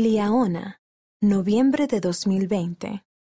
Liaona, noviembre de 2020.